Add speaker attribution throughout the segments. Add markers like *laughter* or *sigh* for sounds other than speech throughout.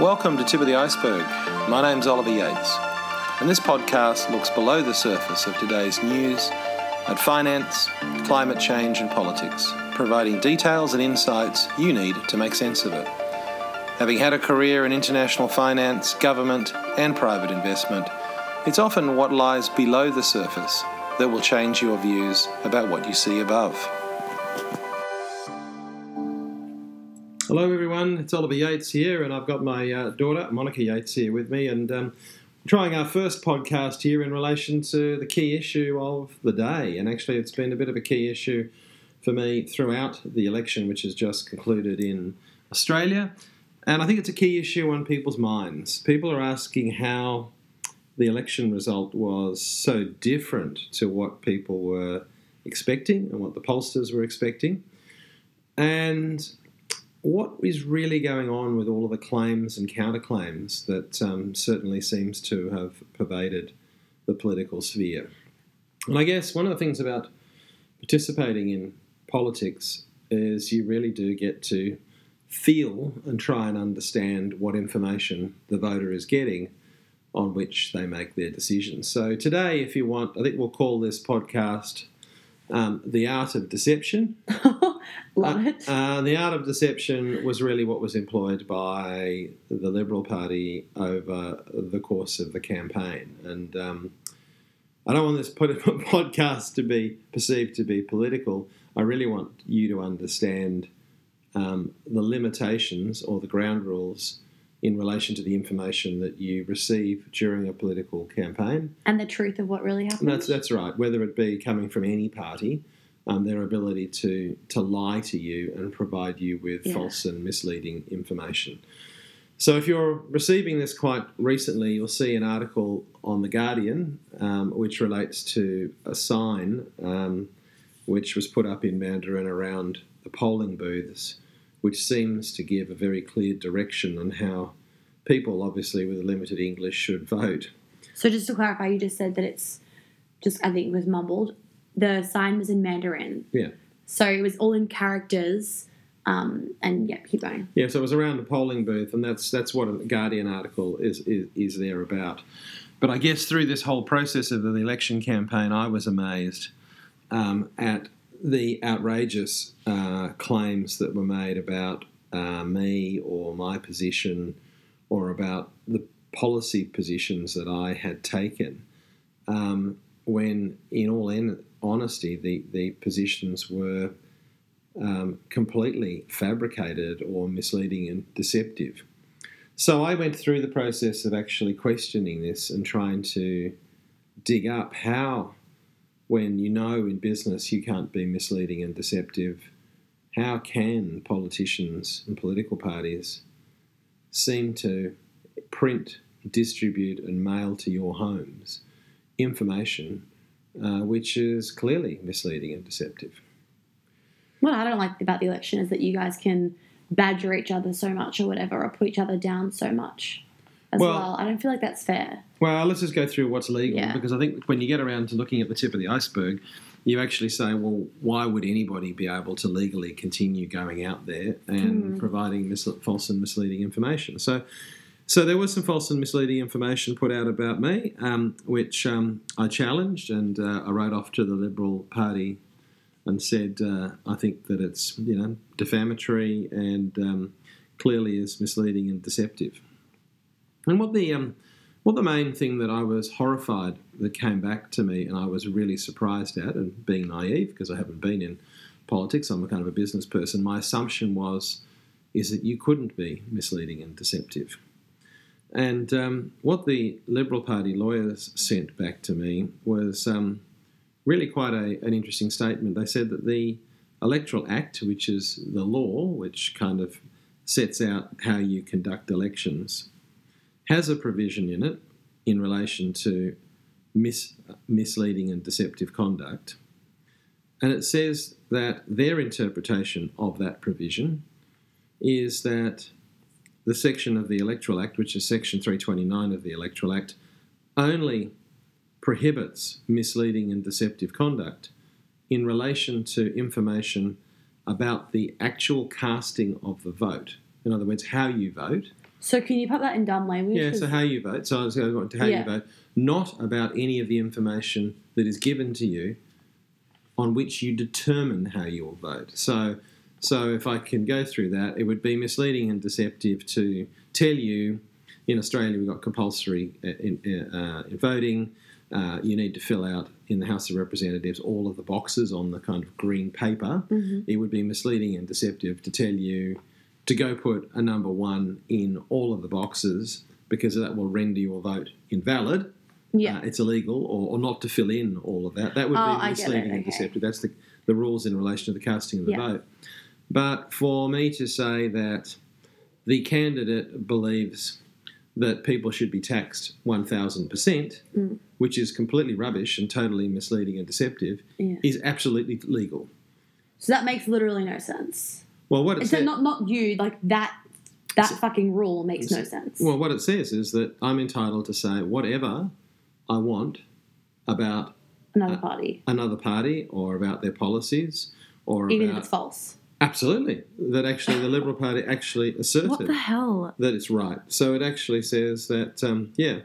Speaker 1: Welcome to Tip of the Iceberg. My name's Oliver Yates, and this podcast looks below the surface of today's news at finance, climate change, and politics, providing details and insights you need to make sense of it. Having had a career in international finance, government, and private investment, it's often what lies below the surface that will change your views about what you see above. Hello, everyone. It's Oliver Yates here, and I've got my uh, daughter, Monica Yates, here with me, and um, trying our first podcast here in relation to the key issue of the day. And actually, it's been a bit of a key issue for me throughout the election, which has just concluded in Australia. And I think it's a key issue on people's minds. People are asking how the election result was so different to what people were expecting and what the pollsters were expecting. And what is really going on with all of the claims and counterclaims that um, certainly seems to have pervaded the political sphere. And I guess one of the things about participating in politics is you really do get to feel and try and understand what information the voter is getting on which they make their decisions. So today, if you want, I think we'll call this podcast um, The Art of Deception. *laughs*
Speaker 2: Love it.
Speaker 1: Uh, the art of deception was really what was employed by the Liberal Party over the course of the campaign. And um, I don't want this *laughs* podcast to be perceived to be political. I really want you to understand um, the limitations or the ground rules in relation to the information that you receive during a political campaign.
Speaker 2: And the truth of what really happened.
Speaker 1: That's, that's right, whether it be coming from any party um, their ability to to lie to you and provide you with
Speaker 2: Yeah.
Speaker 1: false and misleading information. So, if you're receiving this quite recently, you'll see an article on the Guardian um, which relates to a sign um, which was put up in Mandarin around the polling booths, which seems to give a very clear direction on how people, obviously with limited English, should vote.
Speaker 2: So just to clarify, you just said that it's just I think it was mumbled. The sign was in Mandarin.
Speaker 1: Yeah.
Speaker 2: So it was all in characters. Um, and yeah, keep going.
Speaker 1: Yeah, so it was around a polling booth, and that's that's what a Guardian article is is, is there about. But I guess through this whole process of the election campaign, I was amazed um, at the outrageous uh, claims that were made about uh, me or my position, or about the policy positions that I had taken. Um, when, in all en- honesty, the, the positions were um, completely fabricated or misleading and deceptive. So I went through the process of actually questioning this and trying to dig up how, when you know in business you can't be misleading and deceptive, how can politicians and political parties seem to print, distribute, and mail to your homes information uh, which is clearly misleading and deceptive?
Speaker 2: What I don't like about the election is that you guys can badger each other so much or whatever, or put each other down so much as
Speaker 1: Well-
Speaker 2: well. I don't feel like that's fair.
Speaker 1: Well, let's just go through what's legal
Speaker 2: Yeah.
Speaker 1: because I think when you get around to looking at the tip of the iceberg, you actually say, well, why would anybody be able to legally continue going out there and providing mis- false and misleading information? So, so there was some false and misleading information put out about me, um, which um, I challenged and uh, I wrote off to the Liberal Party and said, uh, I think that it's you know defamatory and um, clearly is misleading and deceptive. And what the um, what the main thing that I was horrified that came back to me and I was really surprised at, and being naive because I haven't been in politics, I'm a kind of a business person. My assumption was is that you couldn't be misleading and deceptive. And um, what the Liberal Party lawyers sent back to me was um, really quite a, an interesting statement. They said that the Electoral Act, which is the law which kind of sets out how you conduct elections, has a provision in it in relation to mis- misleading and deceptive conduct. And it says that their interpretation of that provision is that the section of the Electoral Act, which is section 329 of the Electoral Act, only prohibits misleading and deceptive conduct in relation to information about the actual casting of the vote. In other words, how you vote
Speaker 2: So can you put that in dumb language?
Speaker 1: Yeah, so how you vote. So I was going to how
Speaker 2: Yeah.
Speaker 1: you vote, not about any of the information that is given to you on which you determine how you will vote. So, so if I can go through that, it would be misleading and deceptive to tell you in Australia we've got compulsory uh, in, uh, in voting. Uh, you need to fill out in the House of Representatives all of the boxes on the kind of green paper.
Speaker 2: Mhm.
Speaker 1: It would be misleading and deceptive to tell you to go put a number one in all of the boxes because that will render your vote invalid.
Speaker 2: yeah.
Speaker 1: Uh, it's illegal, or, or not to fill in all of that. That would
Speaker 2: Oh,
Speaker 1: be
Speaker 2: I get it,
Speaker 1: misleading and deceptive. That's the, the rules in relation to the casting of the
Speaker 2: Yeah.
Speaker 1: vote. But for me to say that the candidate believes that people should be taxed 1,000%,
Speaker 2: Mm.
Speaker 1: which is completely rubbish and totally misleading and deceptive,
Speaker 2: Yeah.
Speaker 1: is absolutely legal.
Speaker 2: So that makes literally no sense.
Speaker 1: Well, what it
Speaker 2: Except
Speaker 1: said,
Speaker 2: not not you, like that that
Speaker 1: So-
Speaker 2: fucking rule makes no sense.
Speaker 1: well, what it says is that I'm entitled to say whatever I want about
Speaker 2: Another party.
Speaker 1: another party or about their policies or
Speaker 2: Even if it's false.
Speaker 1: Absolutely that actually the Liberal Party actually
Speaker 2: What
Speaker 1: asserted
Speaker 2: the hell?
Speaker 1: that it's right. So it actually says that um, yeah,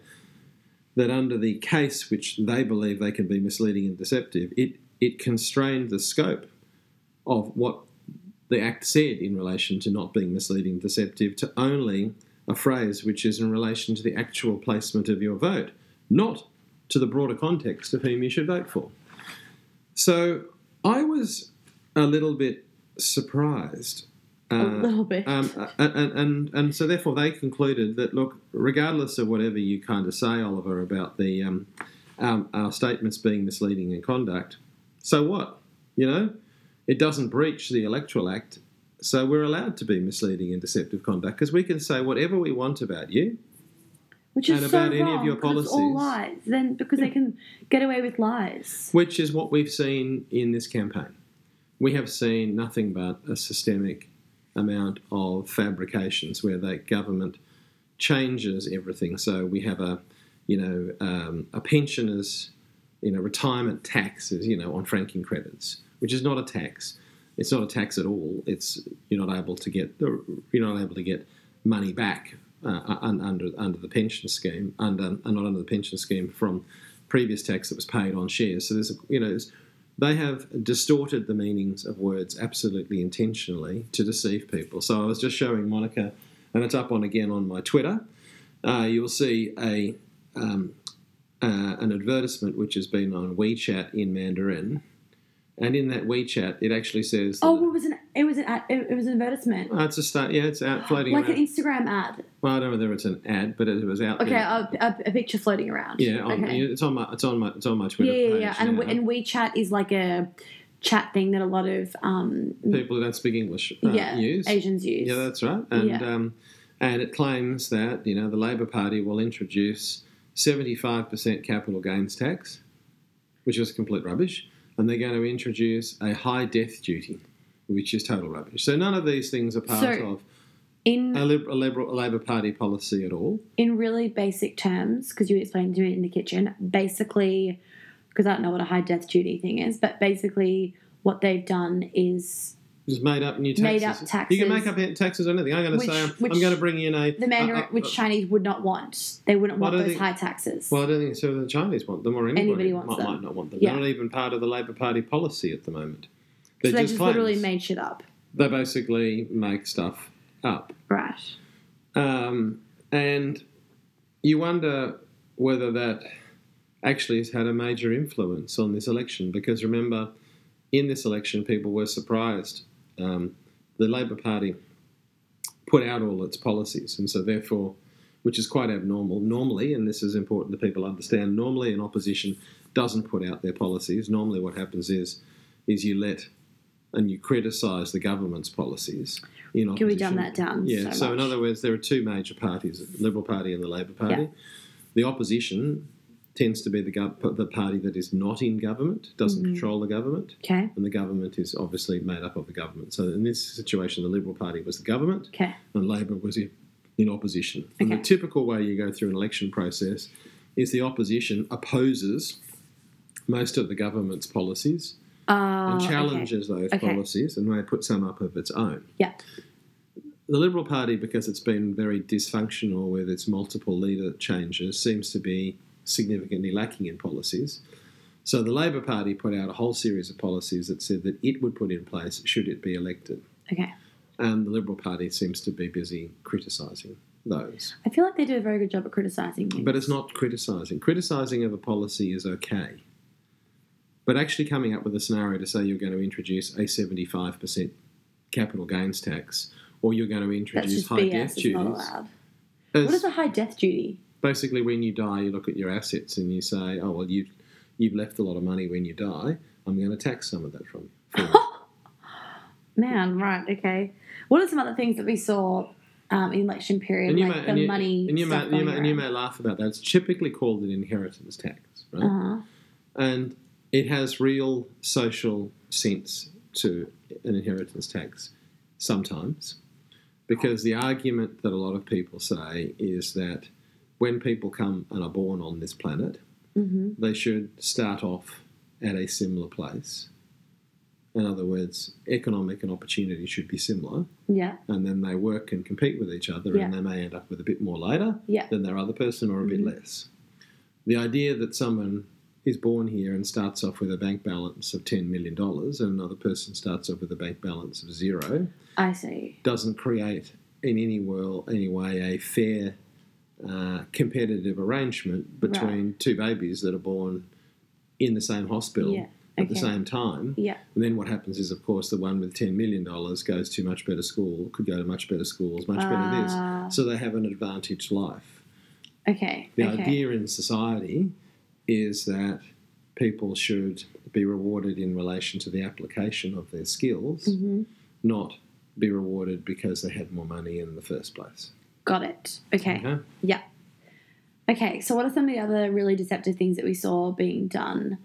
Speaker 1: that under the case which they believe they can be misleading and deceptive, it it constrained the scope of what the Act said in relation to not being misleading and deceptive to only a phrase which is in relation to the actual placement of your vote, not to the broader context of whom you should vote for. So I was a little bit surprised.
Speaker 2: a
Speaker 1: uh,
Speaker 2: little bit.
Speaker 1: um, and, and, and, and so therefore they concluded that look, regardless of whatever you kind of say, Oliver, about the um, um, our statements being misleading in conduct, so what? You know, it doesn't breach the Electoral Act, so we're allowed to be misleading and deceptive conduct because we can say whatever we want about you.
Speaker 2: Which is
Speaker 1: and
Speaker 2: so
Speaker 1: about any of
Speaker 2: wrong,
Speaker 1: your
Speaker 2: it's all lies. Then because they can get away with lies.
Speaker 1: which is what we've seen in this campaign. We have seen nothing but a systemic amount of fabrications where the government changes everything. So we have a, you know, um, a pensioners, you know, retirement taxes, you know, on franking credits, which is not a tax. It's not a tax at all. It's you're not able to get you're not able to get money back uh, under under the pension scheme, under not under the pension scheme from previous tax that was paid on shares. So there's a, you know they have distorted the meanings of words absolutely intentionally to deceive people. So I was just showing Monica, and it's up on again on my Twitter. Uh, you'll see a um, uh, an advertisement which has been on WeChat in Mandarin, and in that WeChat it actually says.
Speaker 2: Oh,
Speaker 1: that-
Speaker 2: it was an it was an ad, it, it was an advertisement,
Speaker 1: Oh, it's a start. Yeah, it's out floating
Speaker 2: like
Speaker 1: around.
Speaker 2: an Instagram ad.
Speaker 1: well, I don't know whether it's an ad, but it was out
Speaker 2: Okay,
Speaker 1: there.
Speaker 2: a, a, a picture floating around.
Speaker 1: yeah, on,
Speaker 2: okay.
Speaker 1: it's on my it's on my it's on my Twitter
Speaker 2: yeah,
Speaker 1: page
Speaker 2: yeah. And we, and WeChat is like a chat thing that a lot of um,
Speaker 1: people who don't speak English uh,
Speaker 2: yeah
Speaker 1: use.
Speaker 2: Asians use.
Speaker 1: Yeah, that's right. And
Speaker 2: Yeah.
Speaker 1: um, and it claims that you know the Labor Party will introduce seventy five percent capital gains tax, which is complete rubbish, and they're going to introduce a high death duty, which is total rubbish. So none of these things are part
Speaker 2: So-
Speaker 1: of
Speaker 2: in
Speaker 1: a, Lib- a, Liberal, a Labor Party policy at all.
Speaker 2: in really basic terms, because you explained to me in the kitchen, basically, because I don't know what a high death duty thing is, but basically what they've done is
Speaker 1: Just made up new taxes.
Speaker 2: Made up taxes.
Speaker 1: You can make up taxes or anything. I'm going to
Speaker 2: Which-
Speaker 1: say I'm,
Speaker 2: which
Speaker 1: I'm going to bring in a
Speaker 2: the Mandarin,
Speaker 1: uh, uh,
Speaker 2: which Chinese would not want. They wouldn't want those
Speaker 1: think-
Speaker 2: high taxes.
Speaker 1: Well, I don't think so. The Chinese want them, or anybody,
Speaker 2: Anybody wants
Speaker 1: might,
Speaker 2: them.
Speaker 1: might not want them.
Speaker 2: Yeah.
Speaker 1: They're not even part of the Labor Party policy at the moment. They're
Speaker 2: they
Speaker 1: just,
Speaker 2: just literally made shit up.
Speaker 1: They basically make stuff up,
Speaker 2: Right.
Speaker 1: um, and you wonder whether that actually has had a major influence on this election. Because remember, in this election, people were surprised. Um, the Labor Party put out all its policies, and so therefore, which is quite abnormal. Normally, and this is important that people understand, normally an opposition doesn't put out their policies. Normally, what happens is is you let and you criticise the government's policies. In opposition.
Speaker 2: Can we dumb that down
Speaker 1: Yeah.
Speaker 2: so
Speaker 1: So, in other words, there are two major parties: the Liberal Party and the Labor Party.
Speaker 2: Yeah.
Speaker 1: The opposition tends to be the gov- the party that is not in government, doesn't
Speaker 2: Mhm.
Speaker 1: control the government
Speaker 2: Okay.
Speaker 1: and the government is obviously made up of the government. So in this situation, the Liberal Party was the government,
Speaker 2: Okay.
Speaker 1: and Labor was in, in opposition. And the typical way you go through an election process is the opposition opposes most of the government's policies
Speaker 2: Uh,
Speaker 1: and
Speaker 2: okay.
Speaker 1: challenges those
Speaker 2: Okay.
Speaker 1: policies, and may put some up of its own.
Speaker 2: Yeah.
Speaker 1: the Liberal Party, because it's been very dysfunctional with its multiple leader changes, seems to be significantly lacking in policies. So the Labor Party put out a whole series of policies that said that it would put in place should it be elected.
Speaker 2: Okay.
Speaker 1: And the Liberal Party seems to be busy criticising those.
Speaker 2: I feel like they do a very good job at criticising.
Speaker 1: But it's not criticising. Criticising of a policy is okay. But actually coming up with a scenario to say you're going to introduce a 75% capital gains tax or you're going to
Speaker 2: That's
Speaker 1: introduce
Speaker 2: just
Speaker 1: high
Speaker 2: BS.
Speaker 1: death duties.
Speaker 2: What is a high death duty?
Speaker 1: Basically when you die you look at your assets and you say, oh, well, you've, you've left a lot of money when you die. I'm going to tax some of that from you. *laughs*
Speaker 2: Man, right, okay. What are some other things that we saw um, in election period, like
Speaker 1: may,
Speaker 2: the
Speaker 1: and, you,
Speaker 2: money
Speaker 1: and, you may,
Speaker 2: stuff
Speaker 1: you may, and you may laugh about that. It's typically called an inheritance tax, right?
Speaker 2: Uh-huh.
Speaker 1: and it has real social sense to an inheritance tax sometimes because the argument that a lot of people say is that when people come and are born on this planet
Speaker 2: Mhm.
Speaker 1: they should start off at a similar place in other words economic and opportunity should be similar
Speaker 2: Yeah,
Speaker 1: and then they work and compete with each other
Speaker 2: Yeah.
Speaker 1: and they may end up with a bit more later
Speaker 2: yeah,
Speaker 1: than their other person or a bit
Speaker 2: Mhm.
Speaker 1: less. The idea that someone is born here and starts off with a bank balance of $10 million and another person starts off with a bank balance of zero
Speaker 2: I see.
Speaker 1: doesn't create in any, world, any way a fair uh, competitive arrangement between two babies that are born in the same hospital
Speaker 2: Yeah,
Speaker 1: at the same time.
Speaker 2: Yeah,
Speaker 1: And then what happens is, of course, the one with $10 million goes to much better school, could go to much better schools, much better
Speaker 2: Ah.
Speaker 1: this. So they have an advantaged life.
Speaker 2: okay,
Speaker 1: The
Speaker 2: okay.
Speaker 1: idea in society is that people should be rewarded in relation to the application of their skills,
Speaker 2: hmm
Speaker 1: not be rewarded because they had more money in the first place.
Speaker 2: Got it. Okay. Yeah. Okay, so what are some of the other really deceptive things that we saw being done?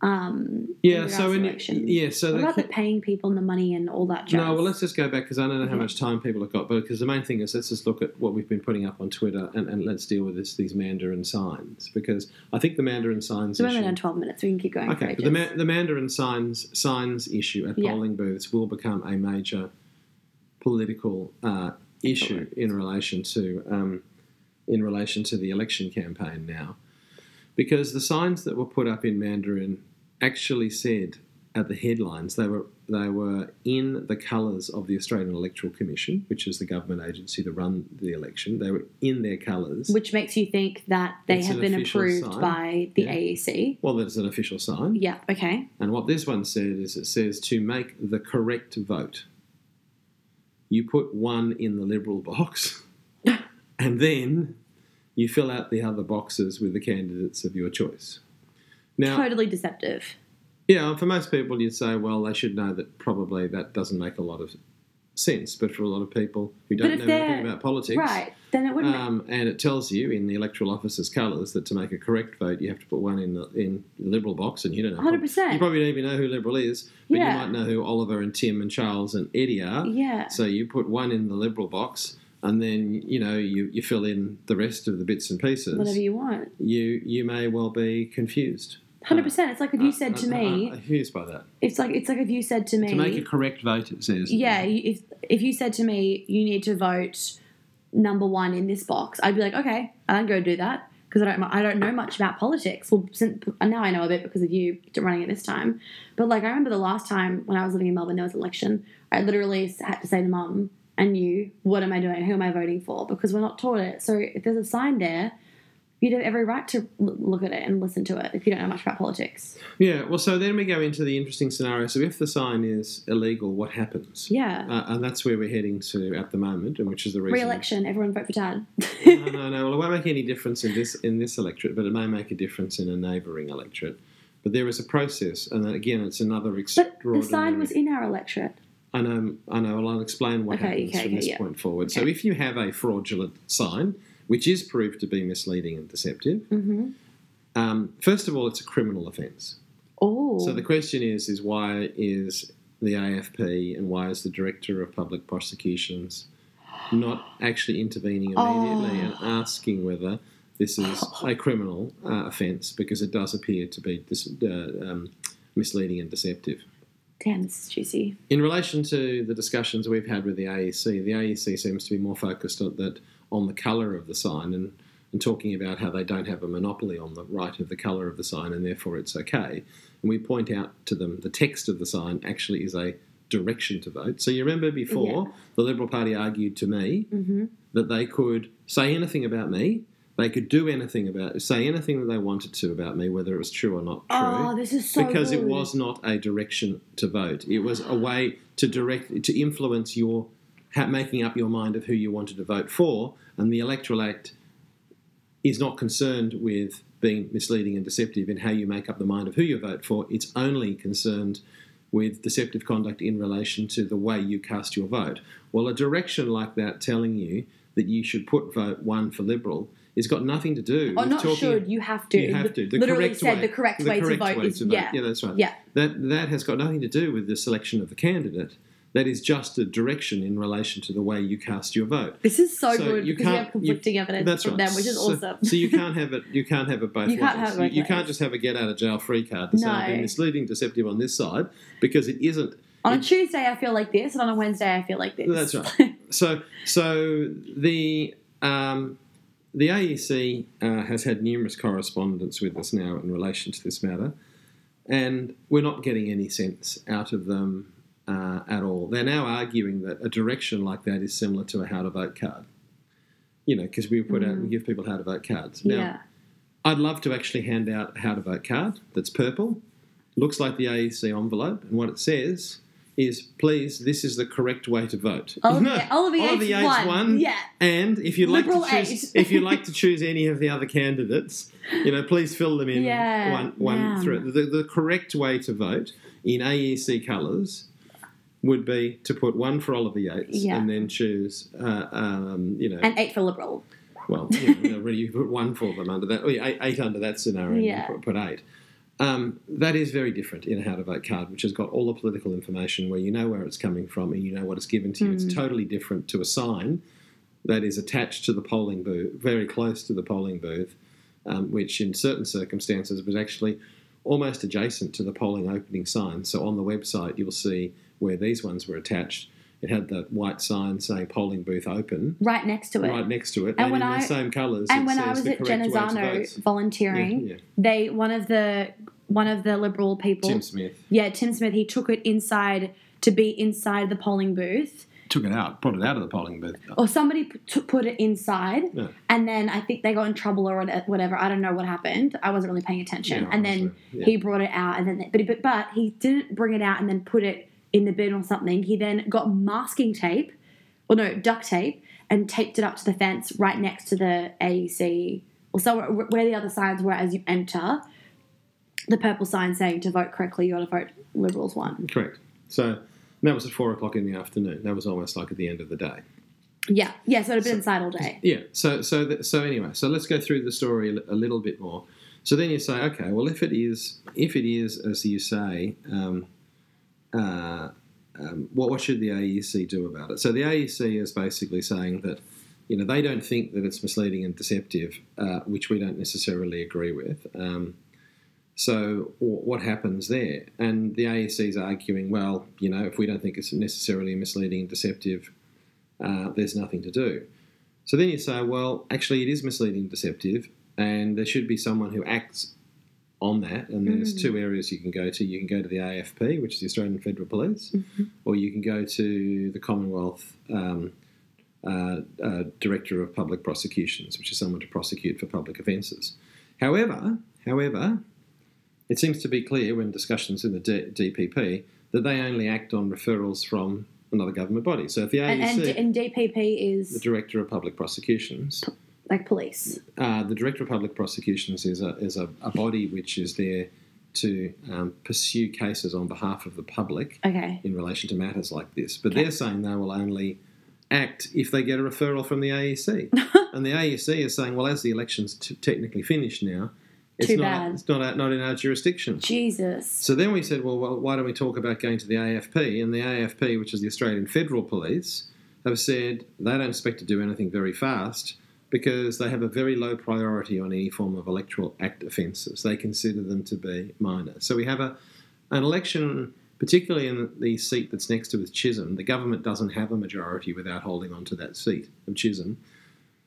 Speaker 2: Um,
Speaker 1: Yeah.
Speaker 2: regards
Speaker 1: So in yeah. So
Speaker 2: what about the paying people and the money and all that jazz?
Speaker 1: no. Well, let's just go back because I don't know how much time people have got, but because the main thing is let's just look at what we've been putting up on Twitter and, and let's deal with this these Mandarin signs because I think the Mandarin signs.
Speaker 2: so we're only done 12 minutes. We can keep going.
Speaker 1: Okay, but the, ma- the Mandarin signs signs issue at
Speaker 2: Yeah.
Speaker 1: polling booths will become a major political uh, issue in relation to um, in relation to the election campaign now, because the signs that were put up in Mandarin actually said at the headlines they were they were in the colours of the Australian Electoral Commission, which is the government agency that run the election. They were in their colours.
Speaker 2: Which makes you think that they
Speaker 1: It's
Speaker 2: have been approved
Speaker 1: sign.
Speaker 2: by the
Speaker 1: Yeah.
Speaker 2: AEC.
Speaker 1: well, that's an official sign.
Speaker 2: Yeah, okay.
Speaker 1: And what this one said is it says to make the correct vote, you put one in the Liberal box, *laughs* and then you fill out the other boxes with the candidates of your choice. Now,
Speaker 2: totally deceptive.
Speaker 1: yeah, for most people, you'd say, well, they should know that probably that doesn't make a lot of sense. But for a lot of people who don't know anything about politics,
Speaker 2: Right. Then it wouldn't.
Speaker 1: um, and it tells you in the electoral officer's colours that to make a correct vote, you have to put one in the in Liberal box, and you don't know.
Speaker 2: 100%.
Speaker 1: You probably don't even know who Liberal is, but
Speaker 2: Yeah.
Speaker 1: you might know who Oliver and Tim and Charles and Eddie are.
Speaker 2: yeah.
Speaker 1: So you put one in the Liberal box, and then you know you, you fill in the rest of the bits and pieces.
Speaker 2: Whatever you want.
Speaker 1: you you may well be confused.
Speaker 2: 100%. It's like if you said to me,
Speaker 1: uh, uh, confused by that.
Speaker 2: it's like it's like if you said to me,
Speaker 1: To make a correct vote, it says.
Speaker 2: yeah, you- if if you said to me, you need to vote number one in this box, I'd be like, okay, I'll go do that because I don't I don't know much about politics. Well, since, now I know a bit because of you running it this time. But like I remember the last time when I was living in Melbourne, there was an election. I literally had to say to mum and you, what am I doing? Who am I voting for? Because we're not taught it. So if there's a sign there. You'd have every right to look at it and listen to it if you don't know much about politics.
Speaker 1: Yeah. Well, so then we go into the interesting scenario. So if the sign is illegal, what happens?
Speaker 2: Yeah.
Speaker 1: Uh, and that's where we're heading to at the moment, and which is the reason.
Speaker 2: Re-election, everyone vote for Dad.
Speaker 1: no, no, no. *laughs* Well, it won't make any difference in this in this electorate, but it may make a difference in a neighbouring electorate. But there is a process, and again, it's another extraordinary.
Speaker 2: But the sign was in our electorate.
Speaker 1: I know, I know. Well, I'll explain what
Speaker 2: Okay,
Speaker 1: happens
Speaker 2: okay,
Speaker 1: from
Speaker 2: okay,
Speaker 1: this
Speaker 2: yeah.
Speaker 1: point forward. So, if you have a fraudulent sign, which is proved to be misleading and deceptive,
Speaker 2: Mm-hmm.
Speaker 1: um, first of all, it's a criminal offence.
Speaker 2: Oh.
Speaker 1: So the question is, is why is the AFP and why is the Director of Public Prosecutions not actually intervening immediately
Speaker 2: Oh.
Speaker 1: and asking whether this is *sighs* a criminal uh, offence because it does appear to be dis- uh, um, misleading and deceptive.
Speaker 2: Damn, this is juicy.
Speaker 1: In relation to the discussions we've had with the AEC, the AEC seems to be more focused on that on the colour of the sign and, and talking about how they don't have a monopoly on the right of the colour of the sign and therefore it's okay. And we point out to them the text of the sign actually is a direction to vote. So you remember before the Liberal Party argued to me
Speaker 2: hmm
Speaker 1: that they could say anything about me, they could do anything about say anything that they wanted to about me, whether it was true or not true
Speaker 2: Oh, this is so
Speaker 1: because it was not a direction to vote. It was a way to direct to influence your making up your mind of who you wanted to vote for, and the Electoral Act is not concerned with being misleading and deceptive in how you make up the mind of who you vote for. It's only concerned with deceptive conduct in relation to the way you cast your vote. Well, a direction like that telling you that you should put vote one for Liberal it's got nothing to do
Speaker 2: Oh,
Speaker 1: with
Speaker 2: not
Speaker 1: talking.
Speaker 2: should. You have to.
Speaker 1: You have to. The
Speaker 2: Literally
Speaker 1: correct
Speaker 2: said
Speaker 1: way,
Speaker 2: the correct
Speaker 1: the
Speaker 2: way
Speaker 1: correct
Speaker 2: to vote
Speaker 1: way
Speaker 2: is
Speaker 1: to vote.
Speaker 2: yeah.
Speaker 1: Yeah, that's right.
Speaker 2: Yeah.
Speaker 1: That that has got nothing to do with the selection of the candidate. That is just a direction in relation to the way you cast your vote.
Speaker 2: This is so,
Speaker 1: So
Speaker 2: good
Speaker 1: you
Speaker 2: because we have
Speaker 1: can't-
Speaker 2: conflicting evidence
Speaker 1: That's
Speaker 2: from
Speaker 1: right.
Speaker 2: them, which is
Speaker 1: so,
Speaker 2: awesome.
Speaker 1: so you can't have it. You can't have it both
Speaker 2: You can't
Speaker 1: ways.
Speaker 2: have it
Speaker 1: you, you can't just have a get out of jail free card to say I've
Speaker 2: No.
Speaker 1: been misleading, deceptive on this side because it isn't.
Speaker 2: on a Tuesday, I feel like this, and on a Wednesday, I feel like this.
Speaker 1: That's right. *laughs* So so the um, the AEC uh, has had numerous correspondence with us now in relation to this matter, and we're not getting any sense out of them uh, at all. They're now arguing that a direction like that is similar to a how to vote card. You know, because we put out we give people how to vote cards. Now,
Speaker 2: yeah.
Speaker 1: I'd love to actually hand out a how to vote card that's purple, looks like the AEC envelope, and what it says is, please, this is the correct way to vote.
Speaker 2: Olivier, Olivier
Speaker 1: Olivier's
Speaker 2: won.
Speaker 1: won.
Speaker 2: Yeah.
Speaker 1: And if you'd like to choose, if you'd like to *laughs* choose any of the other candidates, you know, please fill them in
Speaker 2: Yeah,
Speaker 1: one one
Speaker 2: man.
Speaker 1: through. The, the correct way to vote in AEC colours would be to put one for Oliver Yates
Speaker 2: Yeah.
Speaker 1: and then choose, uh, um, you know,
Speaker 2: And eight for Liberal.
Speaker 1: well, you know, already you put one for them under that, eight, eight under that scenario, and
Speaker 2: Yeah.
Speaker 1: put, put eight. Um, that is very different in a how to vote card, which has got all the political information where you know where it's coming from and you know what it's given to you.
Speaker 2: Mm.
Speaker 1: It's totally different to a sign that is attached to the polling booth, very close to the polling booth, um, which in certain circumstances was actually almost adjacent to the polling opening sign. So on the website, you'll see where these ones were attached. It had the white sign saying polling booth open
Speaker 2: Right next to it.
Speaker 1: right next to it,
Speaker 2: And
Speaker 1: and,
Speaker 2: when
Speaker 1: in
Speaker 2: I-
Speaker 1: the same colours.
Speaker 2: and
Speaker 1: it
Speaker 2: when I was at
Speaker 1: correct
Speaker 2: Genazzano volunteering,
Speaker 1: Yeah, yeah.
Speaker 2: they one of the one of the Liberal people,
Speaker 1: Tim Smith
Speaker 2: yeah, Tim Smith, he took it inside to be inside the polling booth,
Speaker 1: took it out, brought it out of the polling booth.
Speaker 2: or somebody put it inside,
Speaker 1: Yeah.
Speaker 2: and then I think they got in trouble or whatever. I don't know what happened. I wasn't really paying attention,
Speaker 1: Yeah,
Speaker 2: and then
Speaker 1: obviously. Yeah.
Speaker 2: he brought it out, and then but, but but he didn't bring it out and then put it in the bin or something. He then got masking tape, or no duct tape, and taped it up to the fence right next to the AEC or somewhere where the other signs were as you enter. The purple sign saying to vote correctly, you got to vote Liberals one.
Speaker 1: Correct. So that was at four o'clock in the afternoon. That was almost like at the end of the day.
Speaker 2: Yeah, yeah. So it'd been inside all day.
Speaker 1: Yeah. So so th- so anyway, so let's go through the story a a little bit more. So then you say, okay, well, if it is, if it is as you say, um, uh, um, what what should the AEC do about it? So the AEC is basically saying that, you know, they don't think that it's misleading and deceptive, uh, which we don't necessarily agree with. Um, so what happens there? And the AEC is arguing, well, you know, if we don't think it's necessarily misleading and deceptive, uh, there's nothing to do. So then you say, well, actually, it is misleading and deceptive, and there should be someone who acts on that. And there's two areas you can go to. You can go to the AFP, which is the Australian Federal Police, or you can go to the Commonwealth um, uh, uh, Director of Public Prosecutions, which is someone to prosecute for public offences. However, however, it seems to be clear when discussions in the D- DPP that they only act on referrals from another government body. So if the AEC,
Speaker 2: And, and, and DPP is the
Speaker 1: Director of Public Prosecutions,
Speaker 2: like police.
Speaker 1: uh, the Director of Public Prosecutions is a, is a, a body which is there to um, pursue cases on behalf of the public
Speaker 2: Okay.
Speaker 1: in relation to matters like this. But
Speaker 2: Okay.
Speaker 1: they're saying they will only act if they get a referral from the AEC. *laughs* and the AEC is saying, well, as the election's t- technically finished now, it's
Speaker 2: Too
Speaker 1: not
Speaker 2: bad.
Speaker 1: it's not out- not in our jurisdiction.
Speaker 2: Jesus.
Speaker 1: So then we said, well, well, why don't we talk about going to the AFP? And the AFP, which is the Australian Federal Police, have said they don't expect to do anything very fast because they have a very low priority on any form of electoral act offences. They consider them to be minor. So we have a an election particularly in the seat that's next to with Chisholm, the government doesn't have a majority without holding on to that seat of Chisholm.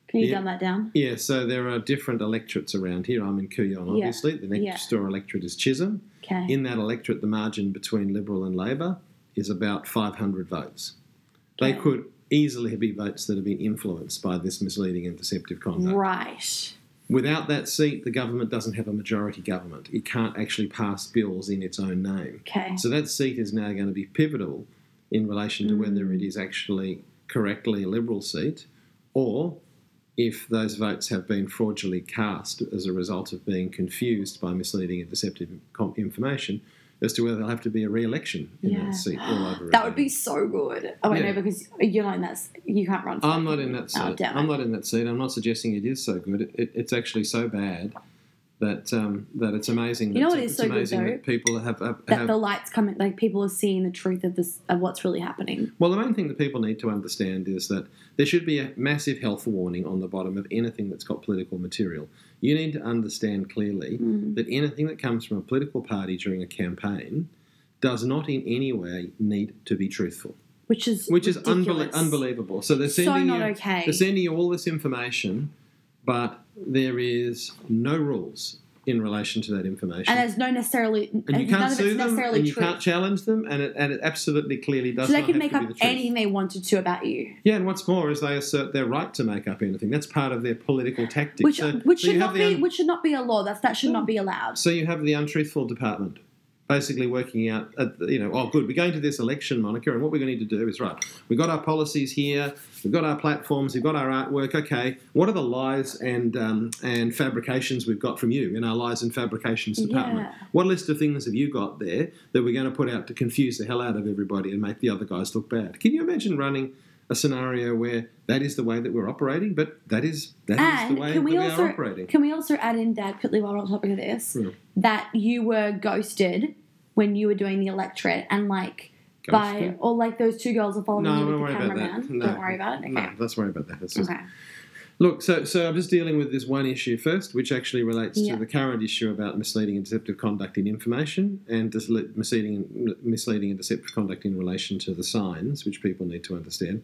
Speaker 2: Can you
Speaker 1: Yeah.
Speaker 2: dumb that down?
Speaker 1: Yeah, so there are different electorates around here. I'm in Kooyong,
Speaker 2: Yeah.
Speaker 1: obviously. The next
Speaker 2: Yeah.
Speaker 1: door electorate is Chisholm.
Speaker 2: Okay.
Speaker 1: In that electorate, the margin between Liberal and Labor is about 500 votes. They could easily be votes that have been influenced by this misleading and deceptive conduct.
Speaker 2: right.
Speaker 1: Without that seat, the government doesn't have a majority government. It can't actually pass bills in its own name.
Speaker 2: Okay.
Speaker 1: So that seat is now going to be pivotal in relation to whether mm. it is actually correctly a Liberal seat or if those votes have been fraudulently cast as a result of being confused by misleading and deceptive com- information as to whether there'll have to be a re-election in
Speaker 2: Yeah.
Speaker 1: that seat all over again.
Speaker 2: That would be so good. Oh, I
Speaker 1: Yeah.
Speaker 2: know because you're not in that. You can't run. for
Speaker 1: I'm not in that oh, seat.
Speaker 2: Oh,
Speaker 1: I'm not in that seat. I'm not suggesting it is so good. It, it, it's actually so bad that um, that it's amazing.
Speaker 2: You know
Speaker 1: that,
Speaker 2: what is
Speaker 1: it's
Speaker 2: so good, though?
Speaker 1: that people have, have,
Speaker 2: That
Speaker 1: have
Speaker 2: the lights coming, like people are seeing the truth of this of what's really happening.
Speaker 1: Well, the main thing that people need to understand is that there should be a massive health warning on the bottom of anything that's got political material. You need to understand clearly
Speaker 2: Mm.
Speaker 1: that anything that comes from a political party during a campaign does not in any way need to be truthful,
Speaker 2: Which is
Speaker 1: which is
Speaker 2: ridiculous.
Speaker 1: unbel- unbelievable. So they're
Speaker 2: So
Speaker 1: sending
Speaker 2: not
Speaker 1: you,
Speaker 2: okay.
Speaker 1: they're sending you all this information, but there is no rules in relation to that information.
Speaker 2: And there's no necessarily,
Speaker 1: and you can't
Speaker 2: of it's
Speaker 1: sue them,
Speaker 2: necessarily
Speaker 1: and you
Speaker 2: true.
Speaker 1: can't challenge them, and it, and it absolutely clearly does
Speaker 2: so they can make up anything they wanted to about you,
Speaker 1: Yeah, and what's more is they assert their right to make up anything. That's part of their political tactics.
Speaker 2: which
Speaker 1: so,
Speaker 2: which
Speaker 1: so
Speaker 2: should not be
Speaker 1: un-
Speaker 2: which should not be a law. That's that should
Speaker 1: No.
Speaker 2: not be allowed.
Speaker 1: so you have the untruthful department, basically working out, at the, you know, oh, good, we're going to this election, Monica, and what we're going to need to do is right. We've got our policies here, we've got our platforms, we've got our artwork. Okay, what are the lies and um, and fabrications we've got from you in our lies and fabrications department?
Speaker 2: Yeah.
Speaker 1: What list of things have you got there that we're going to put out to confuse the hell out of everybody and make the other guys look bad? Can you imagine running? A scenario where that is the way that we're operating, but that is that is
Speaker 2: And
Speaker 1: the way
Speaker 2: can we
Speaker 1: that we
Speaker 2: also
Speaker 1: are operating.
Speaker 2: can we also add in, Dad, quickly while we're on topic of this, that you were ghosted when you were doing the electorate and like by or like those two girls are following
Speaker 1: No,
Speaker 2: you with the cameraman.
Speaker 1: No.
Speaker 2: Don't worry about it. Okay.
Speaker 1: No, let's worry about that. Just,
Speaker 2: Okay.
Speaker 1: Look, so so I'm just dealing with this one issue first, which actually relates
Speaker 2: Yeah.
Speaker 1: to the current issue about misleading and deceptive conduct in information, and misleading misleading and deceptive conduct in relation to the signs, which people need to understand.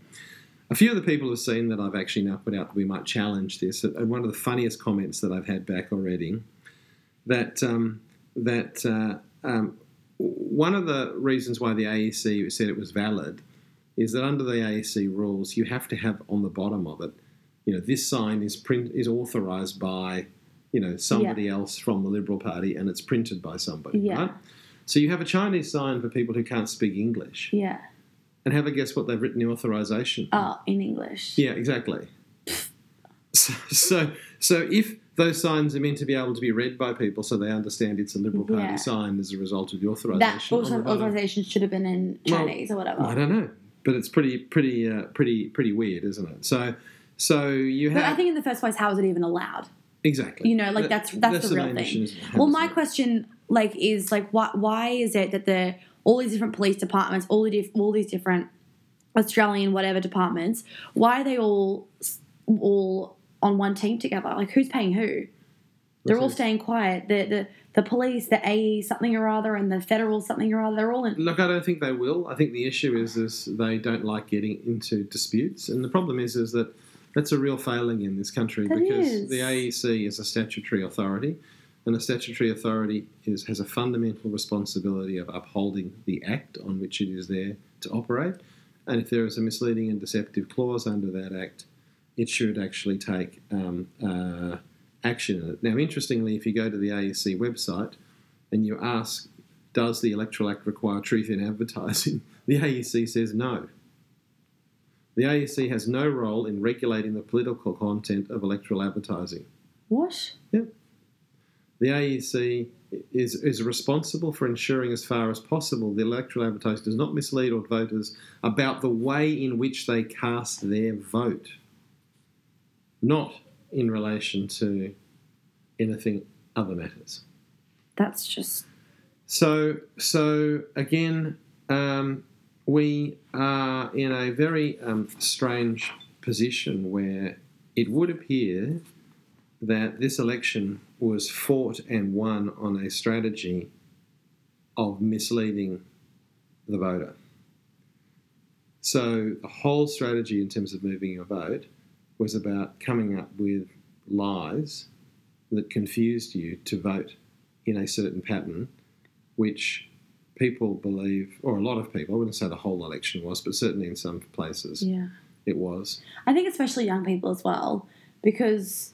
Speaker 1: A few of the people have seen that I've actually now put out that we might challenge this. And one of the funniest comments that I've had back already, that um, that uh, um, one of the reasons why the AEC said it was valid is that under the AEC rules, you have to have on the bottom of it, you know, this sign is print is authorised by, you know, somebody else from the Liberal Party, and it's printed by somebody,
Speaker 2: Yeah.
Speaker 1: right? So you have a Chinese sign for people who can't speak English,
Speaker 2: Yeah.
Speaker 1: and have a guess what they've written the authorisation.
Speaker 2: Oh, in English.
Speaker 1: Yeah, exactly. So, so, so if those signs are meant to be able to be read by people, so they understand it's a Liberal Party
Speaker 2: Yeah.
Speaker 1: sign as a result of the
Speaker 2: That
Speaker 1: authorisation. the
Speaker 2: also authorization should have been in
Speaker 1: Well,
Speaker 2: Chinese or whatever.
Speaker 1: I don't know, but it's pretty, pretty, uh, pretty, pretty weird, isn't it? So, so you have.
Speaker 2: But I think in the first place, how is it even allowed?
Speaker 1: exactly.
Speaker 2: You know, like
Speaker 1: That-
Speaker 2: that's that's, the real thing.
Speaker 1: issue, isn't it? How
Speaker 2: Well, my question like is like why why is it that the all these different police departments, all the diff, all these different Australian whatever departments, why are they all all on one team together? Like who's paying who? They're all staying quiet. The the the police, the AE something or other, and the federal something or other. They're all in.
Speaker 1: Look, I don't think they will. I think the issue is is they don't like getting into disputes, and the problem is is that that's a real failing in this country
Speaker 2: That
Speaker 1: because
Speaker 2: is.
Speaker 1: the AEC is a statutory authority, and a statutory authority is has a fundamental responsibility of upholding the act on which it is there to operate, and if there is a misleading and deceptive clause under that act, it should actually take um, uh, action. Now, interestingly, if you go to the AEC website and you ask, does the Electoral Act require truth in advertising? *laughs* The AEC says no. The AEC has no role in regulating the political content of electoral advertising.
Speaker 2: What? Yep.
Speaker 1: The AEC is, is responsible for ensuring, as far as possible, the electoral advertising does not mislead voters about the way in which they cast their vote, not in relation to anything other matters.
Speaker 2: That's just
Speaker 1: So, so again, um, we are in a very um, strange position where it would appear that this election was fought and won on a strategy of misleading the voter. So the whole strategy in terms of moving your vote was about coming up with lies that confused you to vote in a certain pattern, which people believe, or a lot of people, I wouldn't say the whole election was, but certainly in some places
Speaker 2: Yeah.
Speaker 1: it was.
Speaker 2: I think especially young people as well, because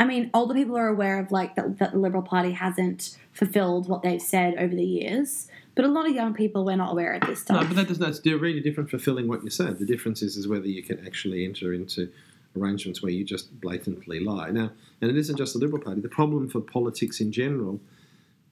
Speaker 2: I mean, older people are aware of like that, that the Liberal Party hasn't fulfilled what they've said over the years, but a lot of young people were not aware of this
Speaker 1: No, but that does that's really different fulfilling what you said. The difference is is whether you can actually enter into arrangements where you just blatantly lie. Now, and it isn't just the Liberal Party. The problem for politics in general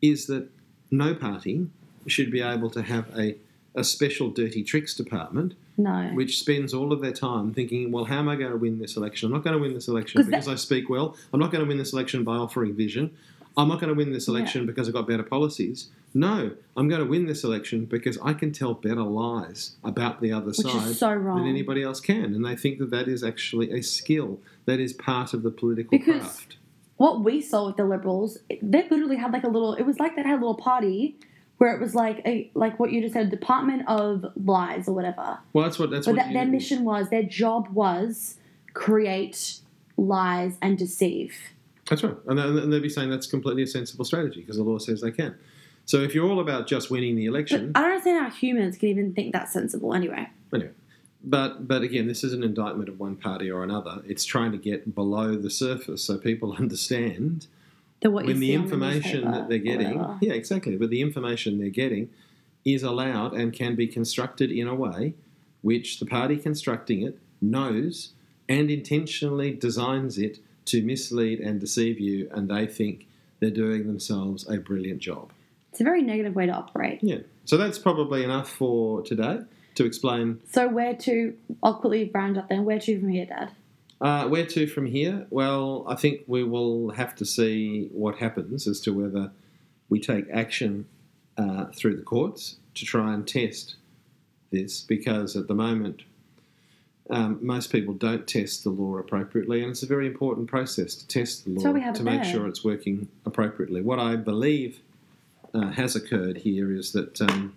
Speaker 1: is that no party should be able to have a, a special dirty tricks department
Speaker 2: no,
Speaker 1: which spends all of their time thinking, well, how am I going to win this election? I'm not going to win this election
Speaker 2: 'Cause that-
Speaker 1: because I speak well. I'm not going to win this election by offering vision. I'm not going to win this election because I've got better policies. No, I'm going to win this election because I can tell better lies about the other
Speaker 2: which
Speaker 1: side
Speaker 2: so
Speaker 1: than anybody else can. And they think that that is actually a skill that is part of the political
Speaker 2: Because-
Speaker 1: craft.
Speaker 2: what we saw with the liberals, they literally had like a little. It was like they had a little party where it was like a like what you just said, Department of Lies or whatever.
Speaker 1: Well, that's what that's
Speaker 2: But
Speaker 1: what
Speaker 2: that, their mission was, their job was create lies and deceive.
Speaker 1: That's right. And, and they'd be saying that's completely a sensible strategy because the law says they can. So if you're all about just winning the
Speaker 2: But
Speaker 1: election,
Speaker 2: I don't understand how humans can even think that's sensible. Anyway,
Speaker 1: Anyway, but but again, this is an indictment of one party or another. It's trying to get below the surface so people *laughs* understand
Speaker 2: the what
Speaker 1: when the information
Speaker 2: newspaper
Speaker 1: that they're getting, yeah, exactly. But the information they're getting is allowed and can be constructed in a way which the party constructing it knows and intentionally designs it to mislead and deceive you, and they think they're doing themselves a brilliant job.
Speaker 2: It's a very negative way to operate.
Speaker 1: Yeah. So that's probably enough for today to explain
Speaker 2: So where to? I'll quickly round up then. Where to from here, Dad?
Speaker 1: Uh, where to from here? Well, I think we will have to see what happens as to whether we take action uh, through the courts to try and test this, because at the moment, um, most people don't test the law appropriately, and it's a very important process to test the law to make
Speaker 2: there.
Speaker 1: sure it's working appropriately. What I believe uh, has occurred here is that um,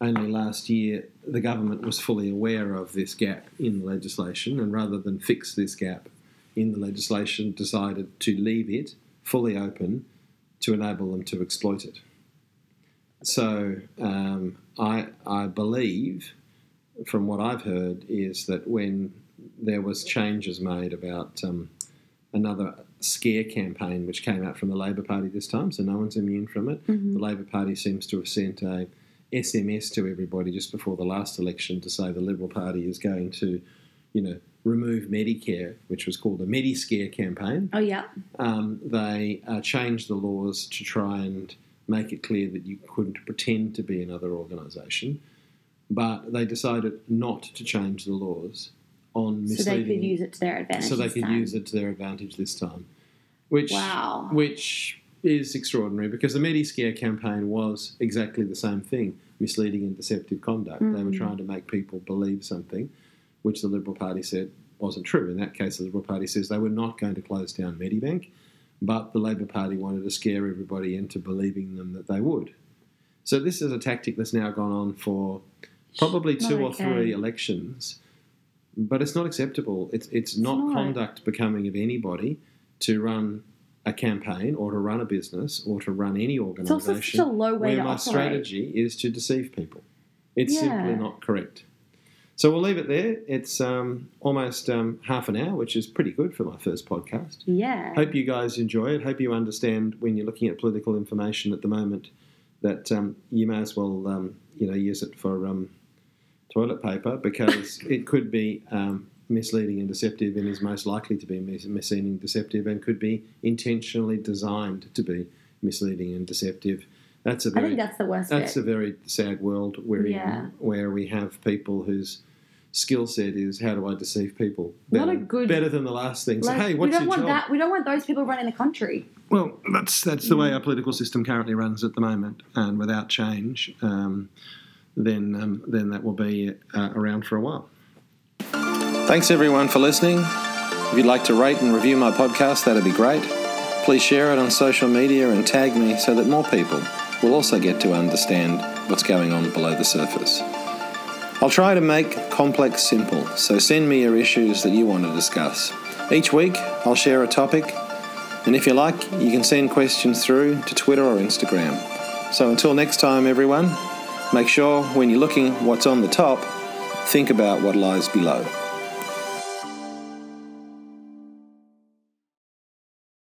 Speaker 1: only last year the government was fully aware of this gap in the legislation, and rather than fix this gap in the legislation, decided to leave it fully open to enable them to exploit it. So um, I, I believe, from what I've heard, is that when there was changes made about um, another scare campaign which came out from the Labor Party this time, so no one's immune from it.
Speaker 2: Mhm.
Speaker 1: The Labor Party seems to have sent a SMS to everybody just before the last election to say the Liberal Party is going to, you know, remove Medicare, which was called the Mediscare campaign.
Speaker 2: Oh yeah,
Speaker 1: Um, they uh, changed the laws to try and make it clear that you couldn't pretend to be another organisation, but they decided not to change the laws on misleading.
Speaker 2: so they could use it to their advantage.
Speaker 1: so they could
Speaker 2: time.
Speaker 1: use it to their advantage this time, which
Speaker 2: Wow.
Speaker 1: which is extraordinary because the Mediscare campaign was exactly the same thing: misleading and deceptive conduct. They were
Speaker 2: Mm.
Speaker 1: trying to make people believe something, which the Liberal Party said wasn't true. In that case, the Liberal Party says they were not going to close down Medibank, but the Labor Party wanted to scare everybody into believing them that they would. So this is a tactic that's now gone on for probably two or
Speaker 2: okay.
Speaker 1: three elections, but it's not acceptable. It's it's not,
Speaker 2: not.
Speaker 1: conduct becoming of anybody to run a campaign or to run a business or to run any
Speaker 2: It's also
Speaker 1: organisation
Speaker 2: such a low way
Speaker 1: where my
Speaker 2: operate.
Speaker 1: strategy is to deceive people. It's
Speaker 2: Yeah.
Speaker 1: simply not correct. So we'll leave it there. It's um, almost um, half an hour, which is pretty good for my first podcast.
Speaker 2: Yeah.
Speaker 1: Hope you guys enjoy it. Hope you understand when you're looking at political information at the moment that um, you may as well um, you know use it for um, toilet paper because *laughs* it could be um, misleading and deceptive and is most likely to be misleading and deceptive and could be intentionally designed to be misleading and deceptive. That's a
Speaker 2: I
Speaker 1: very
Speaker 2: think that's the worst
Speaker 1: that's
Speaker 2: bit.
Speaker 1: a very sad world we're
Speaker 2: Yeah.
Speaker 1: in, where we have people whose skill set is how do I deceive people
Speaker 2: Not
Speaker 1: better,
Speaker 2: a good-
Speaker 1: better than the last thing. So
Speaker 2: Like,
Speaker 1: hey,
Speaker 2: we don't
Speaker 1: your
Speaker 2: want
Speaker 1: job?
Speaker 2: that. We don't want those people running the country.
Speaker 1: Well, that's that's the way our political system currently runs at the moment, and without change, um, then um, then that will be uh, around for a while. Thanks everyone for listening. If you'd like to rate and review my podcast, that'd be great. Please share it on social media and tag me so that more people will also get to understand what's going on below the surface. I'll try to make complex simple, so send me your issues that you want to discuss. Each week, I'll share a topic, and if you like, you can send questions through to Twitter or Instagram. So until next time, everyone, make sure when you're looking what's on the top, think about what lies below.